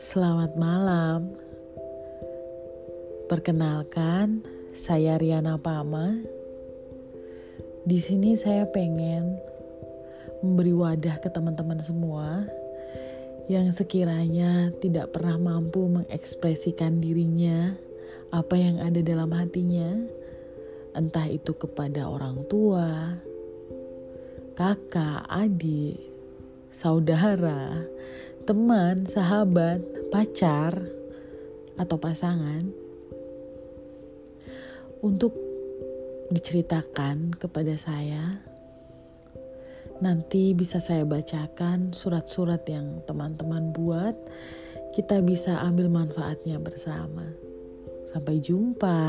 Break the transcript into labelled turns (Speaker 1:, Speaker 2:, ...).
Speaker 1: Selamat malam. Perkenalkan, saya Riana Pama. Di sini saya pengen memberi wadah ke teman-teman semua yang sekiranya tidak pernah mampu mengekspresikan dirinya, apa yang ada dalam hatinya, entah itu kepada orang tua, kakak, adik, saudara, teman, sahabat, pacar, atau pasangan untuk diceritakan kepada saya. Nanti bisa saya bacakan surat-surat yang teman-teman buat. Kita bisa ambil manfaatnya bersama. Sampai jumpa.